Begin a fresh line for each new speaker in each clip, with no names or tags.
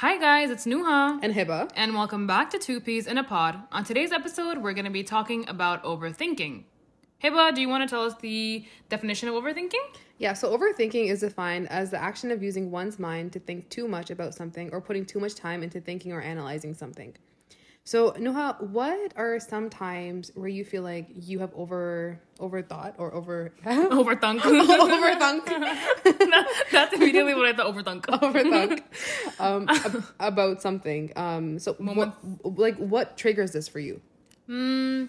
Hi guys, it's Nuha.
And Hibbah.
And welcome back to Two Peas in a Pod. On today's episode, we're going to be talking about overthinking. Hibbah, do you want to tell us the definition of overthinking?
Yeah, so overthinking is defined as the action of using one's mind to think too much about something or putting too much time into thinking or analyzing something. So, Nuha, what are some times where you feel like you have over overthought or over
overthunk
overthunk?
That's immediately what I thought. Overthunk.
overthunk um, ab- about something. Um, so, what, like, what triggers this for you?
Mm,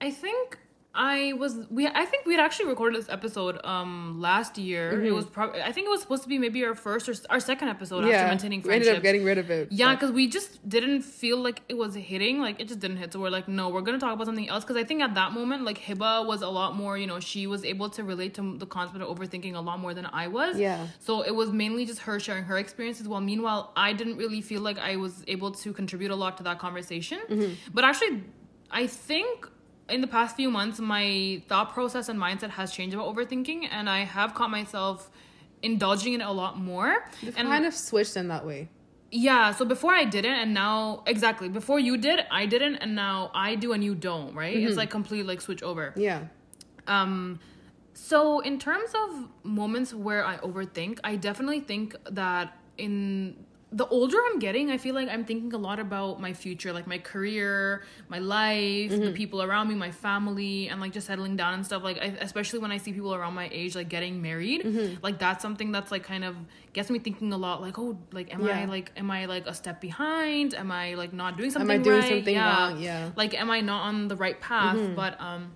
I think I was we I think we had actually recorded this episode um last year. Mm-hmm. It was probably I think it was supposed to be maybe our first or our second episode yeah, after maintaining friendships.
We ended up getting rid of it.
Yeah, because we just didn't feel like it was hitting. Like it just didn't hit. So we're like, no, we're gonna talk about something else. Because I think at that moment, like Hibbah was a lot more. You know, she was able to relate to the concept of overthinking a lot more than I was.
Yeah.
So it was mainly just her sharing her experiences. While meanwhile, I didn't really feel like I was able to contribute a lot to that conversation. Mm-hmm. But actually, I think in the past few months, my thought process and mindset has changed about overthinking, and I have caught myself indulging in it a lot more.
You've
and
kind of switched in that way.
Yeah, so before I didn't, and now exactly before you did, I didn't, and now I do and you don't. Right? Mm-hmm. It's like complete like switch over.
Yeah.
Um. So in terms of moments where I overthink, I definitely think that in the older I'm getting, I feel like I'm thinking a lot about my future, like my career, my life, mm-hmm. the people around me, my family, and like just settling down and stuff. Like, I, especially when I see people around my age like getting married, mm-hmm. like that's something that's like kind of gets me thinking a lot. Like, oh, like am yeah. I like am I like a step behind? Am I like not doing something? Am I doing right?
something
yeah.
wrong? Yeah.
Like, am I not on the right path? Mm-hmm. But um,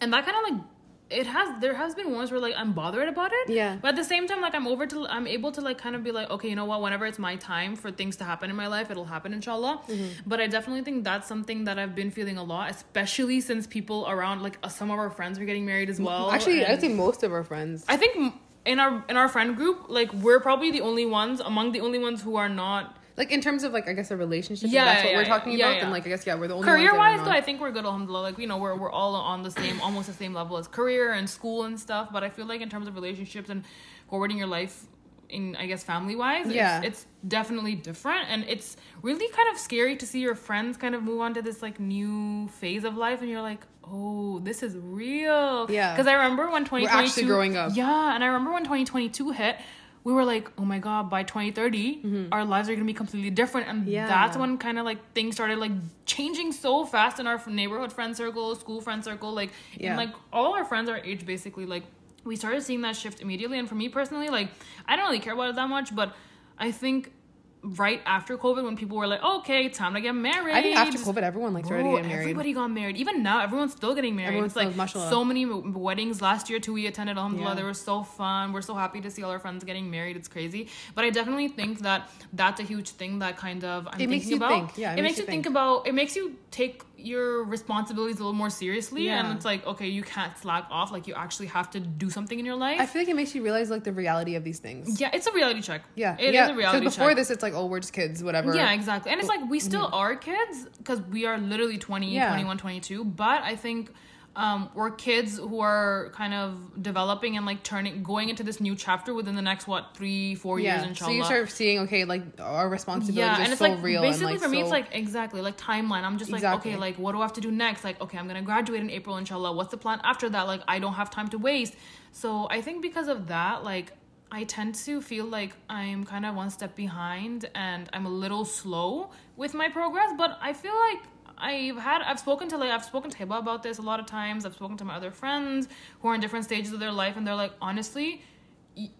and that kind of like it has there has been ones where like I'm bothered about it.
Yeah.
But at the same time, like I'm over to I'm able to like kind of be like, okay, you know what? Whenever it's my time for things to happen in my life, it'll happen, inshallah. Mm-hmm. But I definitely think that's something that I've been feeling a lot, especially since people around like uh, some of our friends are getting married as well.
Actually, I think most of our friends.
I think in our in our friend group, like we're probably the only ones among the only ones who are not
like in terms of like I guess a relationship. Yeah, that's what yeah, we're talking yeah, about. Yeah. And like I guess yeah, we're the only
career wise though. I think we're good. Alhamdulillah. Like you know we're we're all on the same almost the same level as career and school and stuff. But I feel like in terms of relationships and forwarding your life in I guess family wise,
yeah,
it's, it's, definitely different, and it's really kind of scary to see your friends kind of move on to this like new phase of life, and you're like, oh, this is real,
yeah.
Because I remember when 2022
we're actually growing up,
yeah, and I remember when 2022 hit we were like, oh my god, by 2030, mm-hmm. our lives are gonna be completely different, and yeah. that's when kind of like things started like changing so fast in our neighborhood friend circle, school friend circle, like, yeah. and, like all our friends our age basically, like we started seeing that shift immediately. And for me personally, like I don't really care about it that much, but I think right after COVID when people were like, okay, time to get married.
I think after COVID, everyone like started getting married.
Everybody got married. Even now, everyone's still getting married. Everyone's it's like so many weddings last year too. We attended. Alhamdulillah, yeah. they were so fun. We're so happy to see all our friends getting married. It's crazy. But I definitely think that that's a huge thing that kind of I'm
it
thinking
about.
Think.
Yeah,
it, it makes, makes you think. think about. It makes you take your responsibilities a little more seriously yeah. and it's like okay you can't slack off like you actually have to do something in your life
i feel like it makes you realize like the reality of these things
yeah it's a reality check
yeah
it
yeah.
is a reality
before
check.
this it's like oh we're just kids whatever
yeah exactly and it's like we still mm-hmm. are kids because we are literally 20 yeah. 21 22 but i think um, we're kids who are kind of developing and like turning going into this new chapter within the next what three four yeah. years inshallah.
So you start seeing okay like our responsibility yeah, and it's so
like,
real.
Basically
and,
like, for
me
it's like exactly like timeline. I'm just like exactly. okay like what do I have to do next? Like okay I'm gonna graduate in April inshallah. What's the plan after that? Like I don't have time to waste. So I think because of that like I tend to feel like I'm kind of one step behind and I'm a little slow with my progress, but I feel like I've had I've spoken to like I've spoken to Hibbah about this a lot of times. I've spoken to my other friends who are in different stages of their life, and they're like, honestly,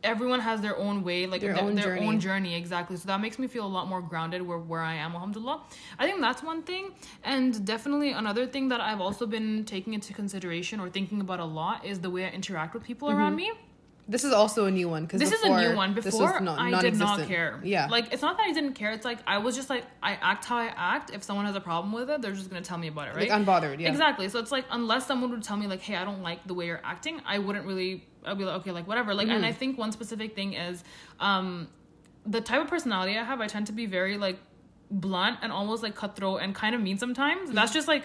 everyone has their own way, like their, their, own, their journey. own journey, exactly. So that makes me feel a lot more grounded where where I am, alhamdulillah. I think that's one thing, and definitely another thing that I've also been taking into consideration or thinking about a lot is the way I interact with people mm-hmm. around me
this is also a new one
because this is a new one. Before
not,
I did not care.
Yeah,
like it's not that I didn't care. It's like I was just like I act how I act. If someone has a problem with it, they're just gonna tell me about it, right?
Like unbothered. Yeah,
exactly. So it's like unless someone would tell me like, hey, I don't like the way you're acting, I wouldn't really. I'd be like, okay, like whatever. Like, mm. and I think one specific thing is, um, the type of personality I have. I tend to be very like blunt and almost like cutthroat and kind of mean sometimes. That's just like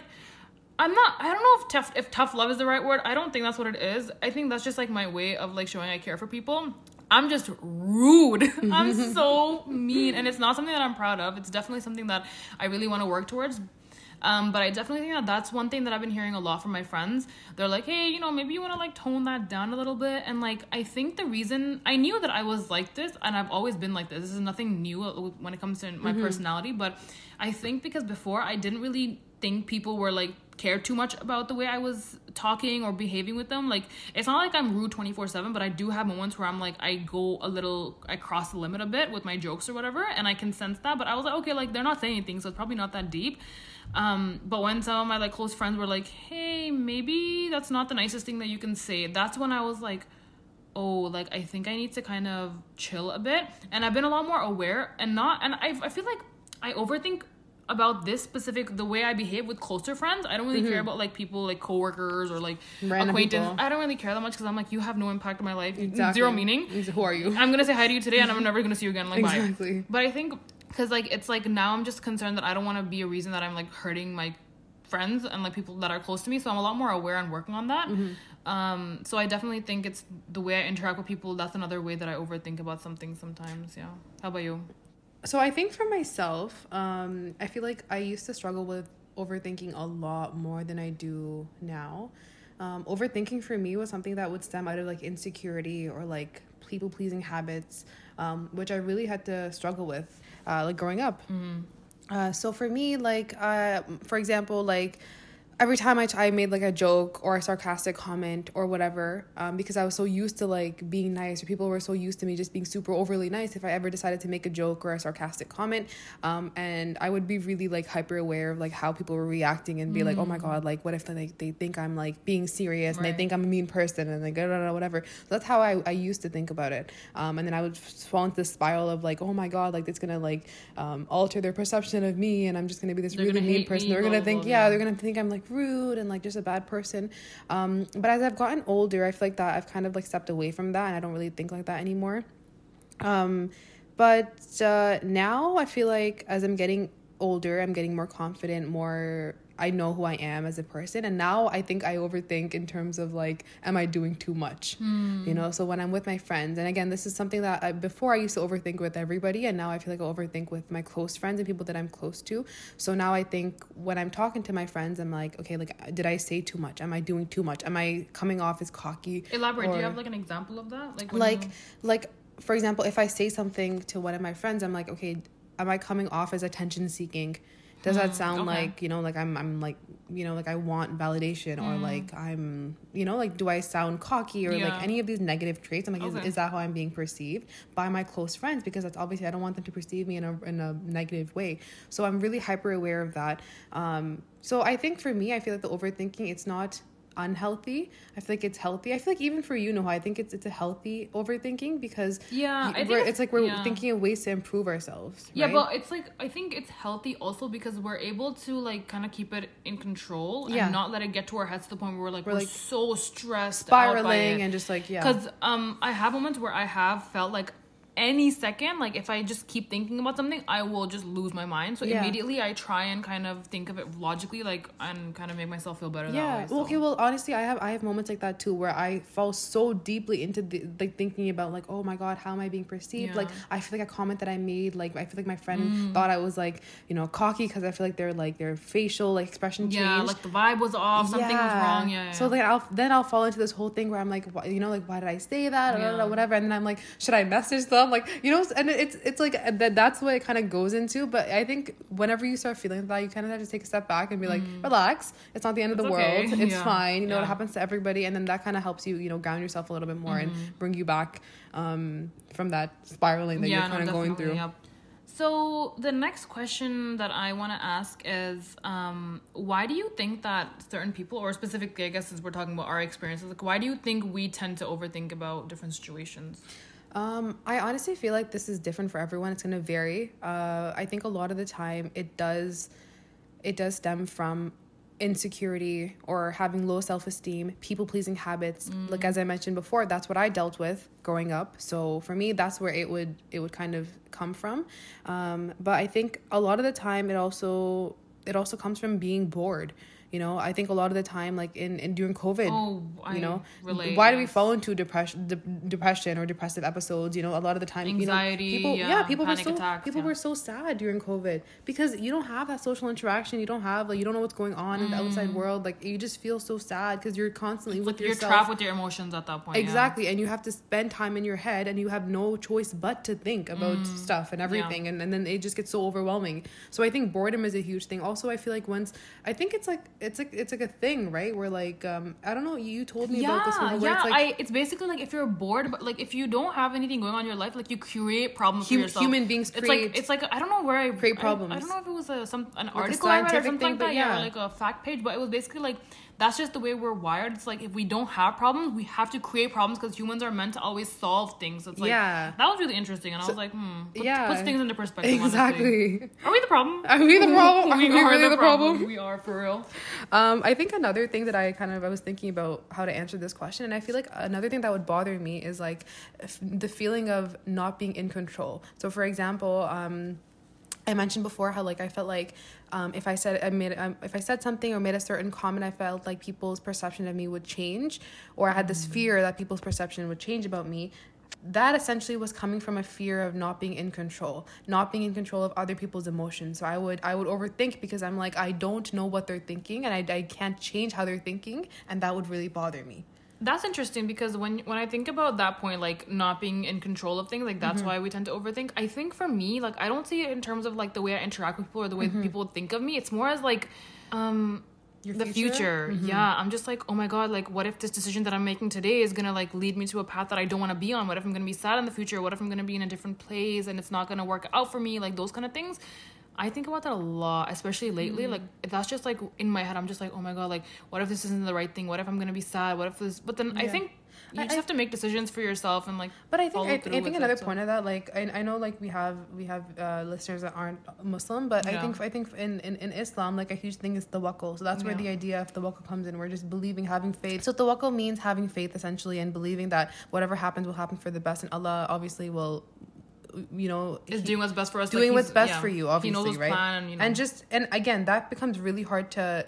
I'm not. I don't know if tough if tough love is the right word. I don't think that's what it is. I think that's just like my way of like showing I care for people. I'm just rude. I'm so mean. And it's not something that I'm proud of. It's definitely something that I really want to work towards. Um, but I definitely think that that's one thing that I've been hearing a lot from my friends. They're like, hey, you know, maybe you want to like tone that down a little bit. And like, I think the reason I knew that I was like this, and I've always been like this. This is nothing new when it comes to my mm-hmm. personality. But I think because before I didn't really think people were like care too much about the way I was talking or behaving with them. Like it's not like I'm rude 24/7, but I do have moments where I'm like I go a little I cross the limit a bit with my jokes or whatever, and I can sense that, but I was like okay, like they're not saying anything, so it's probably not that deep. Um, but when some of my like close friends were like, "Hey, maybe that's not the nicest thing that you can say," that's when I was like, "Oh, like I think I need to kind of chill a bit." And I've been a lot more aware and not, and I I feel like I overthink about this specific the way I behave with closer friends. I don't really mm-hmm. care about like people like coworkers or like Random acquaintance. People. I don't really care that much because I'm like you have no impact on my life. Exactly. Zero meaning.
Who are you?
I'm gonna say hi to you today and I'm never gonna see you again. Like exactly. Bye. But I think because like it's like now i'm just concerned that i don't want to be a reason that i'm like hurting my friends and like people that are close to me so i'm a lot more aware and working on that mm-hmm. um so i definitely think it's the way i interact with people that's another way that i overthink about something sometimes yeah how about you
so i think for myself um i feel like i used to struggle with overthinking a lot more than i do now um, overthinking for me was something that would stem out of like insecurity or like people pleasing habits um, which i really had to struggle with uh, like growing up. Mm-hmm. Uh, so for me, like, uh, for example, like every time I, I made like a joke or a sarcastic comment or whatever, um, because I was so used to like being nice, or people were so used to me just being super overly nice. If I ever decided to make a joke or a sarcastic comment, um, and I would be really like hyper aware of like how people were reacting and be mm. like, oh my mm. god, like what if like they think I'm like being serious right. and they think I'm a mean person and like blah, blah, blah, whatever. So that's how I, I used to think about it. Um, and then I would fall into this spiral of like, oh my god, like it's gonna like um, alter their perception of me, and I'm just gonna be this they're really mean person. They're gonna think, yeah, yeah, they're gonna think I'm like rude and like just a bad person. Um, but as I've gotten older, I feel like that I've kind of like stepped away from that and I don't really think like that anymore. Um, but uh, now I feel like as I'm getting older, I'm getting more confident, more I know who I am as a person. And now I think I overthink in terms of like, am I doing too much? Mm. You know, so when I'm with my friends, and again, this is something that I, before I used to overthink with everybody, and now I feel like I overthink with my close friends and people that I'm close to. So now I think when I'm talking to my friends, I'm like, okay, like, did I say too much? Am I doing too much? Am I coming off as cocky?
Elaborate. Or, do you have like an example of that?
Like, like, you... like, for example, if I say something to one of my friends, I'm like, okay, am I coming off as attention seeking? Does that hmm, sound okay. like you know like i'm i'm like you know like i want validation mm. or like i'm you know like do i sound cocky or yeah. like any of these negative traits i'm like okay. is, is that how i'm being perceived by my close friends because that's obviously i don't want them to perceive me in a, in a negative way so i'm really hyper aware of that um so i think for me i feel like the overthinking it's not unhealthy. I feel like it's healthy. I feel like even for you, Nuha, I think it's it's a healthy overthinking because
yeah,
it's, it's, like we're yeah. thinking of ways to improve ourselves. Right?
Yeah, but it's like I think it's healthy also because we're able to like kind of keep it in control yeah. and not let it get to our heads to the point where we're like we're, we're like so stressed,
spiraling, and just like yeah.
Because um, I have moments where I have felt like any second, like if I just keep thinking about something, I will just lose my mind. So yeah. immediately I try and kind of think of it logically, like and kind of make myself feel better. Yeah.
Way, so. Okay. Well, honestly, I have I have moments like that too, where I fall so deeply into the, like thinking about like, oh my god, how am I being perceived? Yeah. Like I feel like a comment that I made, like I feel like my friend mm. thought I was like, you know, cocky because I feel like their like their facial like expression changed. Yeah,
like the vibe was off, something yeah. was wrong. Yeah.
So like I'll then I'll fall into this whole thing where I'm like, why, you know, like why did I say that? Yeah. whatever. And then I'm like, should I message them? Like you know, and and it's it's like that that's what it kind of goes into but i think whenever you start feeling that you kind of have to take a step back and be like mm. relax it's not the end of the okay. world it's yeah. fine you know yeah. it happens to everybody and then that kind of helps you you know ground yourself a little bit more mm-hmm. and bring you back um, from that spiraling that yeah, you're kind of no, going through yep.
So the next question that I want to ask is, um, why do you think that certain people, or specifically, I guess, since we're talking about our experiences, like why do you think we tend to overthink about different situations?
Um, I honestly feel like this is different for everyone. It's gonna vary. Uh, I think a lot of the time it does, it does stem from insecurity or having low self-esteem people pleasing habits mm. like as i mentioned before that's what i dealt with growing up so for me that's where it would it would kind of come from um, but i think a lot of the time it also it also comes from being bored You know, I think a lot of the time, like in, in during COVID, oh, you know, relate, why yes. do we fall into depression, de- depression or depressive episodes? You know, a lot of the time, anxiety, you know, people, yeah, yeah people were so attacks, people yeah. were so sad during COVID because you don't have that social interaction. You don't have like you don't know what's going on mm. in the outside mm. world. Like you just feel so sad because you're constantly with
yourself. You're trapped with your emotions at that point.
Exactly, yeah. and you have to spend time in your head, and you have no choice but to think about mm. stuff and everything, and and then it just gets so overwhelming. So I think boredom is a huge thing. Also, I feel like once I think it's like it's like it's like a thing, right? Where like um I don't know, you told me
yeah,
about this
one. yeah, it's like I, it's basically like if you're bored, but like if you don't have anything going on in your life, like you create problems hum, for yourself.
Human beings create.
it's like it's like I don't know where I
create problems.
I, I don't know if it was a some an like article I read or something thing, like that, yeah. yeah, or like a fact page, but it was basically like that's just the way we're wired. It's like if we don't have problems, we have to create problems because humans are meant to always solve things. It's like yeah. that was really interesting, and so, I was like, hmm, put, yeah, puts things into perspective.
Exactly.
Honestly. Are we the problem?
Are we the problem? we,
are, are really the, problem? problem? We are for real.
Um, I think another thing that I kind of I was thinking about how to answer this question, and I feel like another thing that would bother me is like the feeling of not being in control. So, for example, um, I mentioned before how like I felt like um, if I said I made um, if I said something or made a certain comment, I felt like people's perception of me would change, or I had this mm. fear that people's perception would change about me. That essentially was coming from a fear of not being in control, not being in control of other people's emotions. So I would I would overthink because I'm like I don't know what they're thinking and I, I can't change how they're thinking, and that would really bother me.
That's interesting because when when I think about that point, like not being in control of things, like that's mm-hmm. why we tend to overthink. I think for me, like I don't see it in terms of like the way I interact with people or the way mm-hmm. people think of me. It's more as like, um, the future. future. Mm-hmm. Yeah, I'm just like, oh my god, like what if this decision that I'm making today is gonna like lead me to a path that I don't want to be on? What if I'm gonna be sad in the future? What if I'm gonna be in a different place and it's not gonna work out for me? Like those kind of things. I think about that a lot, especially lately. Mm-hmm. Like that's just like in my head. I'm just like, oh my god, like what if this isn't the right thing? What if I'm gonna be sad? What if this? But then yeah. I think you just I, have to make decisions for yourself and like.
But I think I, I think another it, point so. of that, like I, I know like we have we have uh, listeners that aren't Muslim, but yeah. I think I think in, in, in Islam like a huge thing is the tawakkul. So that's where yeah. the idea of the tawakkul comes in. We're just believing, having faith. So the tawakkul means having faith essentially and believing that whatever happens will happen for the best, and Allah obviously will you know
is doing what's best for us
doing like what's best yeah. for you obviously right plan, you know. and just and again that becomes really hard to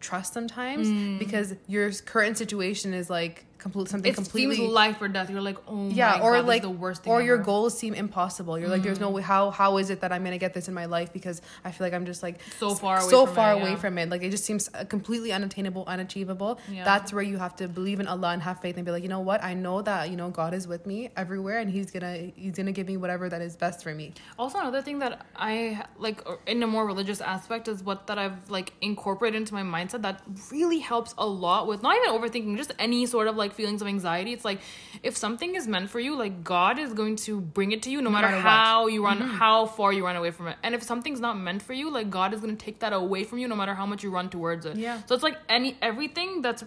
trust sometimes mm. because your current situation is like complete something completely.
it
completely
seems life or death. You're like, oh yeah, or God, like the worst
or ever. your goals seem impossible. You're mm. like, there's no mm. way. How how is it that I'm gonna get this in my life? Because I feel like I'm just like
so far away
so far it, away yeah. from it. Like it just seems uh, completely unattainable, unachievable. Yeah. That's where you have to believe in Allah and have faith and be like, you know what? I know that you know God is with me everywhere, and He's gonna He's gonna give me whatever that is best for me.
Also, another thing that I like in a more religious aspect is what that I've like incorporated into my mindset that really helps a lot with not even overthinking, just any sort of like feelings of anxiety it's like if something is meant for you, like God is going to bring it to you no, no matter, matter, how what. you run, mm-hmm. how far you run away from it. And if something's not meant for you, like God is going to take that away from you no matter how much you run towards it.
Yeah.
So it's like any everything that's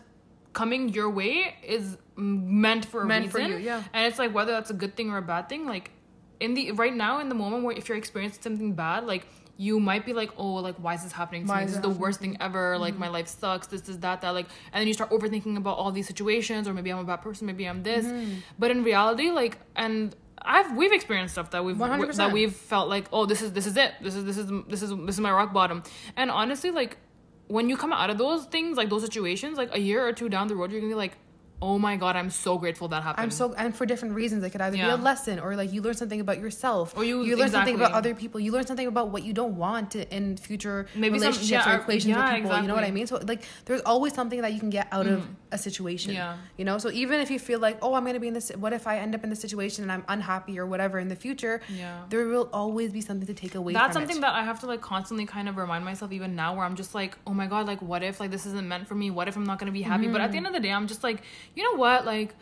coming your way is meant for a meant reason. For you,
yeah.
And it's like whether that's a good thing or a bad thing, like in the right now in the moment where if you're experiencing something bad, like you might be like, oh, like why is this happening to why me? This is the worst thing ever. Mm-hmm. Like my life sucks. This is that that like, and then you start overthinking about all these situations, or maybe I'm a bad person, maybe I'm this. Mm-hmm. But in reality, like, and I've we've experienced stuff that we've 100%. that we've felt like, oh, this is this is it. This is this is this is this is my rock bottom. And honestly, like when you come out of those things, like those situations, like a year or two down the road, you're gonna be like, oh my god, I'm so grateful that happened.
I'm so and for different reasons. It could either yeah. be a lesson or like you learn something about yourself, or you you learn exactly. something about other people. You learn something about what you don't want in future Maybe relationships some, yeah, or equations yeah, with people. Exactly. You know what I mean? So like, there's always something that you can get out mm. of a situation.
Yeah.
You know, so even if you feel like, oh, I'm gonna be in this. What if I end up in this situation and I'm unhappy or whatever in the future?
Yeah.
There will always be something to take away.
That's something it. that I have to like constantly kind of remind myself even now, where I'm just like, oh my god, like what if like this isn't meant for me? What if I'm not gonna be happy? Mm. But at the mm-hmm. end of the day, I'm just like, you know what, like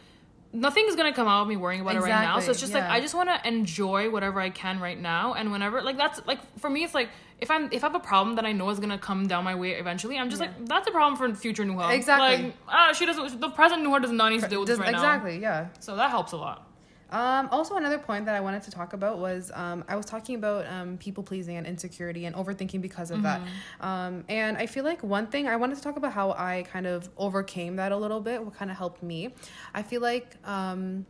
nothing's gonna come out of me worrying about exactly, it right now. So it's just yeah. like I just want to enjoy whatever I can right now, and whenever like that's like for me, it's like if I'm if I have a problem that I know is gonna come down my way eventually, I'm just yeah. like that's a problem for future Nuha.
Exactly.
Like ah, she doesn't. The present Nuha does not need to deal with this right
exactly,
now.
Exactly. Yeah.
So that helps a lot.
Um, also, another point that I wanted to talk about was um, I was talking about um, people pleasing and insecurity and overthinking because of mm-hmm. that. Um, and I feel like one thing I wanted to talk about how I kind of overcame that a little bit, what kind of helped me. I feel like um,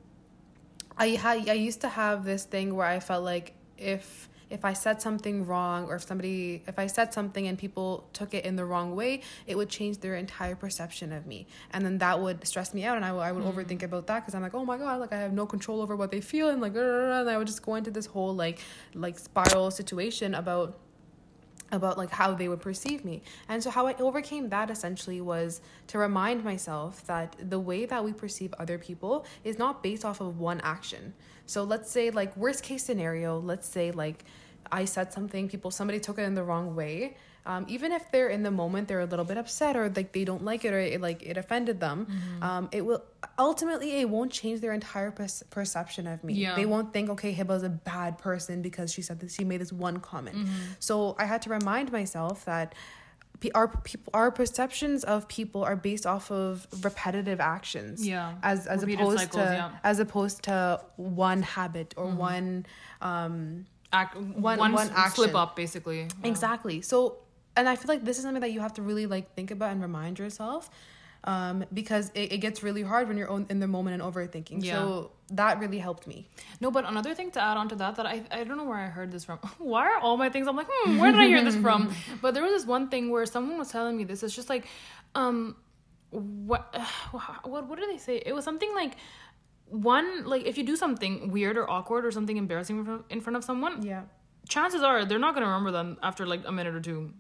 I had I used to have this thing where I felt like if if I said something wrong or if somebody if I said something and people took it in the wrong way, it would change their entire perception of me. And then that would stress me out and I, I would mm. overthink about that because I'm like, "Oh my god, like I have no control over what they feel." And like and I would just go into this whole like like spiral situation about about like how they would perceive me. And so how I overcame that essentially was to remind myself that the way that we perceive other people is not based off of one action. So let's say like worst case scenario, let's say like I said something, people somebody took it in the wrong way um, even if they're in the moment they're a little bit upset or like they don't like it or it, like it offended them mm-hmm. um, it will ultimately it won't change their entire per- perception of me yeah. they won't think okay hibbah's a bad person because she said that she made this one comment mm-hmm. so i had to remind myself that our people our perceptions of people are based off of repetitive actions
yeah
as as Repeated opposed cycles, to yeah. as opposed to one habit or mm-hmm. one um
Act, one, one, one action. slip up basically
yeah. exactly so and I feel like this is something that you have to really like think about and remind yourself um, because it, it gets really hard when you're in the moment and overthinking. Yeah. So that really helped me.
No, but another thing to add on to that that I I don't know where I heard this from. Why are all my things? I'm like, hmm, where did I hear this from? But there was this one thing where someone was telling me this. It's just like, um, what what what did they say? It was something like one like if you do something weird or awkward or something embarrassing in front of someone,
yeah,
chances are they're not gonna remember them after like a minute or two.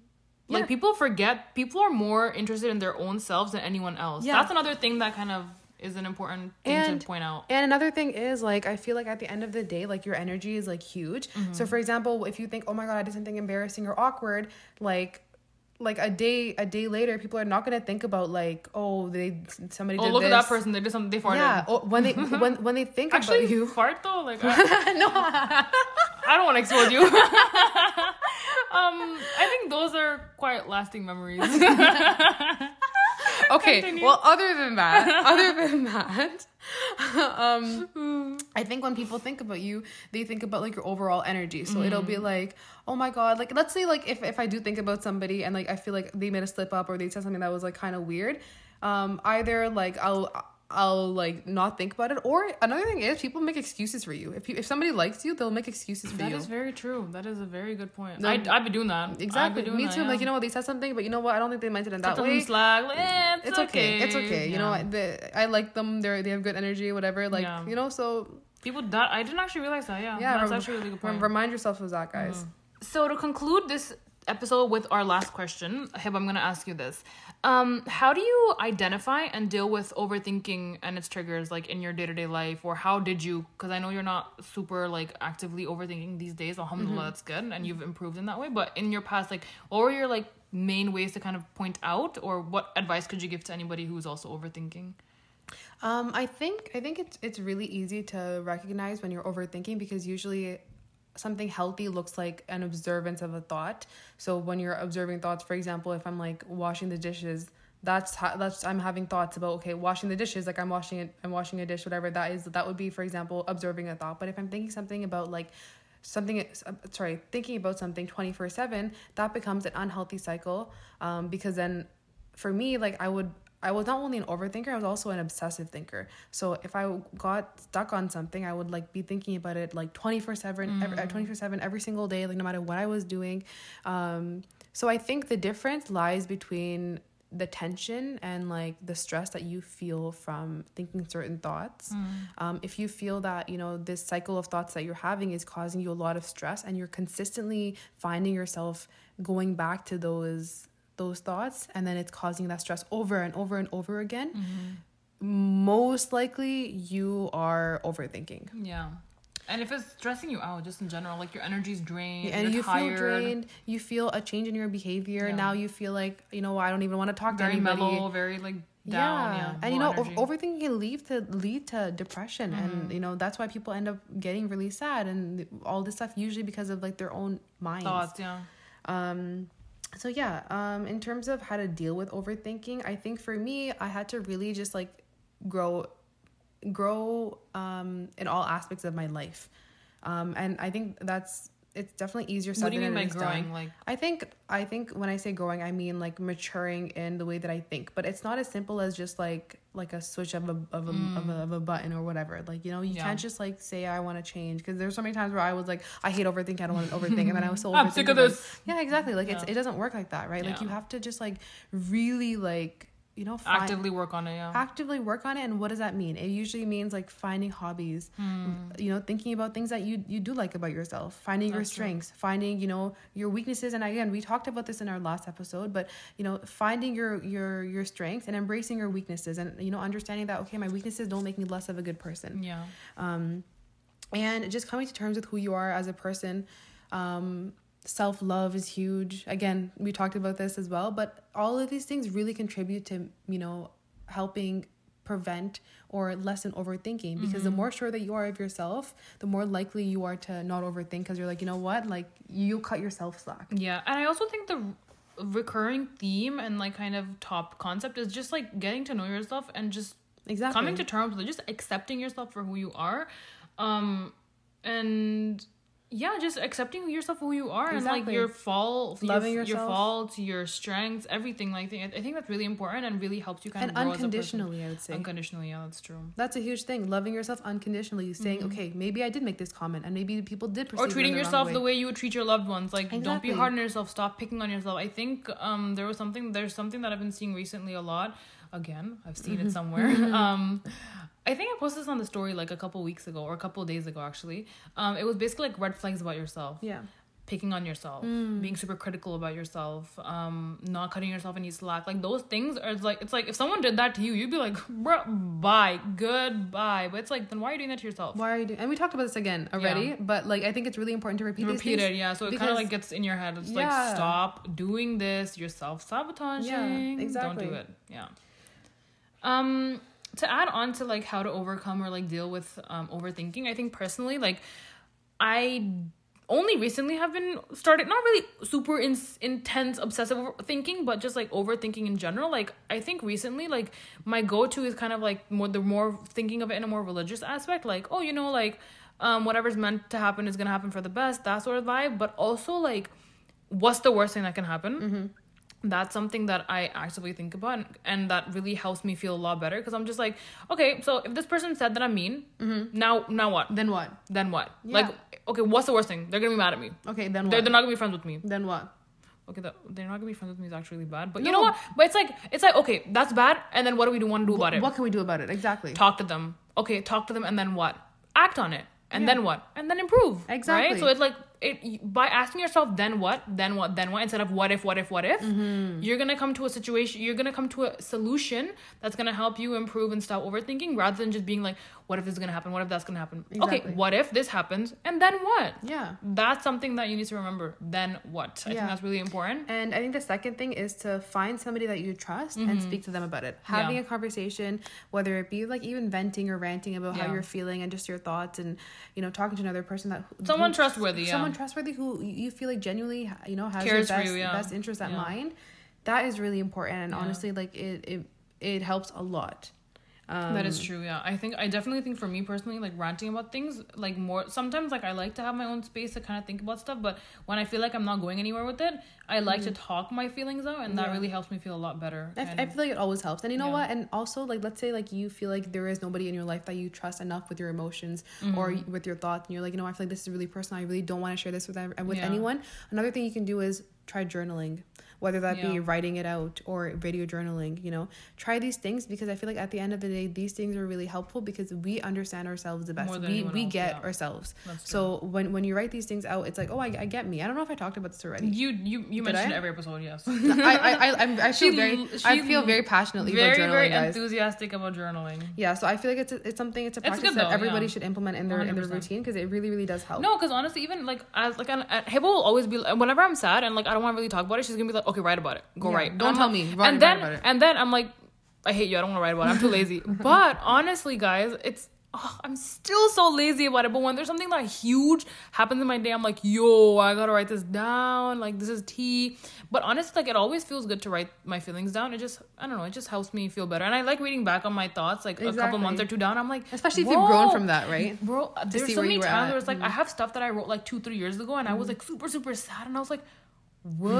Yeah. Like people forget, people are more interested in their own selves than anyone else. Yeah. That's another thing that kind of is an important thing and, to point out.
And another thing is like I feel like at the end of the day, like your energy is like huge. Mm-hmm. So for example, if you think, oh my god, I did something embarrassing or awkward, like like a day a day later people are not gonna think about like oh they somebody did. oh
look
this.
at that person they did something they farted yeah
or when they when when they think Actually, about you
fart though like I, no I don't want to expose you um, I think those are quite lasting memories.
okay. Continue. Well, other than that, other than that, um, I think when people think about you, they think about like your overall energy. So mm. it'll be mm. like, oh my god, like let's say like if if I do think about somebody and like I feel like they made a slip up or they said something that was like kind of weird, um, either like I'll I'll like not think about it. Or another thing is people make excuses for you. If you, if somebody likes you, they'll make excuses for
that
you.
That is very true. That is a very good point. I I've been doing that.
Exactly.
Doing
Me too. That, yeah. Like you know what they said something, but you know what I don't think they meant it in that way.
Slag. Eh, it's,
it's okay. okay. It's okay. Yeah. You know the, I like them. They they have good energy. Whatever. Like yeah. you know so.
People that I didn't actually realize that. Yeah. Yeah. That's rem- actually a really good point.
Remind yourself of that, guys. Mm.
So to conclude this episode with our last question, Hib, I'm gonna ask you this. Um, how do you identify and deal with overthinking and its triggers like in your day to day life, or how did you? Because I know you're not super like actively overthinking these days. Alhamdulillah, mm-hmm. that's good, and you've improved in that way. But in your past, like, what were your like main ways to kind of point out, or what advice could you give to anybody who's also overthinking?
Um, I think I think it's it's really easy to recognize when you're overthinking because usually something healthy looks like an observance of a thought. So when you're observing thoughts, for example, if I'm like washing the dishes, that's how that's I'm having thoughts about okay, washing the dishes, like I'm washing it, I'm washing a dish, whatever that is. That would be, for example, observing a thought. But if I'm thinking something about like something sorry thinking about something 24 7 that becomes an unhealthy cycle um, because then for me like i would I was not only an overthinker, I was also an obsessive thinker. So if I got stuck on something, I would like be thinking about it like 24 7, uh, 24 7 every single day, like no matter what I was doing. Um, so I think the difference lies between the tension and like the stress that you feel from thinking certain thoughts. Mm. Um, if you feel that, you know, this cycle of thoughts that you're having is causing you a lot of stress and you're consistently finding yourself going back to those those thoughts and then it's causing that stress over and over and over again, mm-hmm. most likely you are overthinking.
Yeah. And if it's stressing you out, just in general, like your energy's drained, yeah,
and you
tired.
feel drained, you feel a change in your behavior. Yeah. Now you feel like you know I don't even want to talk
very
to anybody.
Very mellow, very like down. Yeah, yeah
and you know energy. overthinking can lead to lead to depression, mm-hmm. and you know that's why people end up getting really sad and all this stuff usually because of like their own minds.
Thoughts, yeah.
Um, so yeah um in terms of how to deal with overthinking i think for me i had to really just like grow grow um in all aspects of my life. Um and i think that's it's definitely easier said
what do you mean by growing
done.
like
I think I think when I say growing, I mean like maturing in the way that I think. But it's not as simple as just like like a switch of a of a, of, a mm. of a button or whatever. Like you know, you
Yeah.
can't just like say I want to change because there's so many times where I was like I hate overthinking. I don't want to overthink, and then I was so
I'm sick of this.
Yeah, exactly. Like it's
Yeah.
it doesn't work like that, right? Like you have to just like really like you know find,
actively work on it yeah
actively work on it and what does that mean it usually means like finding hobbies
Hmm.
you know thinking about things that you you do like about yourself finding your
That's true.
strengths finding you know your weaknesses and again we talked about this in our last episode but you know finding your your your strengths and embracing your weaknesses and you know understanding that okay my weaknesses don't make me less of a good person
yeah
um and just coming to terms with who you are as a person um self love is huge. Again we talked about this as well but all of these things really contribute to you know helping prevent or lessen overthinking because the more sure that you are of yourself the more likely you are to not overthink because you're like you know what? Like you cut yourself slack.
Yeah, and I also think the recurring theme and like kind of top concept is just like getting to know yourself and just
exactly.
coming to terms with it, just accepting yourself for who you are, um, and yeah, just accepting yourself who you are and like your fault,
Loving
your, your faults, your strengths, everything. Like I I think that's really important and really helps you kind
and
of grow
unconditionally i would say.
Unconditionally, yeah, that's true.
that's a huge thing loving yourself unconditionally You saying okay maybe i did make this comment and maybe people did perceive
or treating yourself
way.
the way you would treat your loved ones like don't be hard on yourself stop picking on yourself i think um there was something there's something that i've been seeing recently a lot again. I've seen it somewhere. Um i think i posted this on the story like a couple weeks ago or a couple days ago actually. Um it was basically like red flags about yourself.
Yeah.
Picking on yourself.
Mm.
being super critical about yourself. Um not cutting yourself any slack. Like those things are like it's like if someone did that to you you'd be like Bruh, bye. Goodbye. But it's like then why are you doing that to yourself?
Why are you doing? And we talked about this again already, but like I think it's really important to repeat.
repeat it yeah. So it kind of like gets in your head. It's like
Yeah.
stop doing this. You're self-sabotaging.
Yeah, exactly.
don't do it. Yeah um to add on to like how to overcome or like deal with um overthinking i think personally like i only recently have been started not really super in, intense obsessive thinking but just like overthinking in general. Like i think recently like my go-to is kind of like more the more thinking of it in a more religious aspect like oh you know like um whatever's meant to happen is gonna happen for the best that sort of vibe but also like what's the worst thing that can happen that's something that I actively think about, and, and that really helps me feel a lot better because I'm just like, okay, so if this person said that I'm mean, mm-hmm. now now what?
Then what?
Then what?
Yeah.
Like, okay, what's the worst thing? They're gonna be mad at me.
Okay, then
They're,
what?
they're not gonna be friends with me.
then what?
Okay, that, they're not gonna be friends with me is actually bad. But you know what? But it's like it's like okay, that's bad. And then what do we do want to do about it?
What can we do about it? Exactly.
Talk to them. Okay, talk to them, and then what? Act on it, and
Yeah.
then what? And then improve.
Exactly.
Right. So it's like it by asking yourself, then what? Then what? Then what? Instead of what if? What if? What if?
Mm-hmm.
You're gonna come to a situation. You're gonna come to a solution that's gonna help you improve and stop overthinking, rather than just being like, what if this is gonna happen? What if that's gonna happen? Okay, what if this happens? And then what?
Yeah.
That's something that you need to remember. Then what? I
Yeah.
think that's really important.
And I think the second thing is to find somebody that you trust and speak to them about it. Having
Mm-hmm. Yeah.
a conversation, whether it be like even venting or ranting about how you're feeling and just your thoughts, and you know talking to another person that
Someone
who-
trustworthy, yeah.
Someone trustworthy who you feel like genuinely you know has
Cares
your best
you, yeah.
best interest at
Yeah.
mind. That is really important, and honestly, like it it it helps a lot. Um,
that is true, yeah. I think I definitely think for me personally, like ranting about things, like more sometimes like I like to have my own space to kind of think about stuff, but when I feel like I'm not going anywhere with it, I like to talk my feelings out, and that
Mm-hmm. Yeah.
really helps me feel a lot better.
I, feel like it always helps. And you know
Yeah.
what? And also, like, let's say, like, you feel like there is nobody in your life that you trust enough with your emotions or
Mm-hmm.
with your thoughts. And you're like, you know, I feel like this is really personal. I really don't want to share this with, with
Yeah.
anyone. Another thing you can do is try journaling, whether that be writing it out or video journaling, you know. Try these things because I feel like at the end of the day, these things are really helpful because we understand ourselves the best. We, we
else,
get
yeah.
ourselves. So when, when you write these things out, it's like, oh, I, I get me. I don't know if I talked about this already.
You you you
Did
mentioned
I?
every episode, yes.
I, I, I, I'm, I feel very, I feel very passionately
very
about journaling,
very
guys.
enthusiastic about journaling.
Yeah, so I feel like it's a, it's something it's a
It's
practice
good
that everybody
yeah.
should implement in their in their routine because it really really does help.
No, because honestly, even like as like an, will always be whenever I'm sad and like I don't want to really talk about it, she's gonna be like, okay, write about it, go
Yeah,
write.
don't tell
I'm
me,
like-
write-
and
write
then
about it.
and then I'm like, I hate you. I don't want to write about it. I'm too lazy. but honestly, guys, it's oh, I'm still so lazy about it. But when there's something that huge happens in my day, I'm like, yo, I gotta write this down. Like this is tea. But honestly, like it always feels good to write my feelings down. It just I don't know, it just helps me feel better. And I like reading back on my thoughts, like exactly. a couple months or two down. I'm like,
especially if you've grown from that, right?
Bro, there's so many times where it's like mm-hmm. I have stuff that I wrote like two, three years ago, and mm-hmm. I was mm-hmm. like super, super sad, and I was like whoa who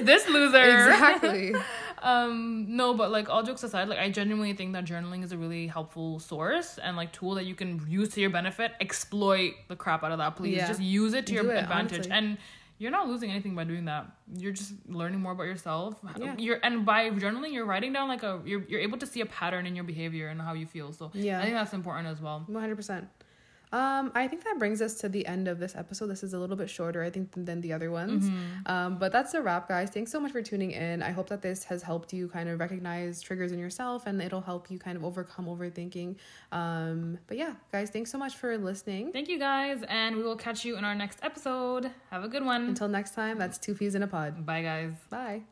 is this loser? Exactly. Um no but like all jokes aside like i genuinely think that journaling is a really helpful source and like tool that you can use to your benefit. Exploit the crap out of that please. Yeah. just use it to Do your it, advantage. honestly. and you're not losing anything by doing that. You're just learning more about yourself. Yeah. you're and by journaling you're writing down like a you're, you're able to see a pattern in your behavior and how you feel. So yeah. I think that's important as well.
100% um, I think that brings us to the end of this episode. This is a little bit shorter, I think, than, the other ones. Mm-hmm. Um, but that's a wrap, guys. Thanks so much for tuning in. I hope that this has helped you kind of recognize triggers in yourself and it'll help you kind of overcome overthinking. Um, but yeah, guys, thanks so much for listening.
Thank you, guys. And we will catch you in our next episode. Have a good one.
Until next time, that's two peas in a pod.
Bye, guys.
Bye.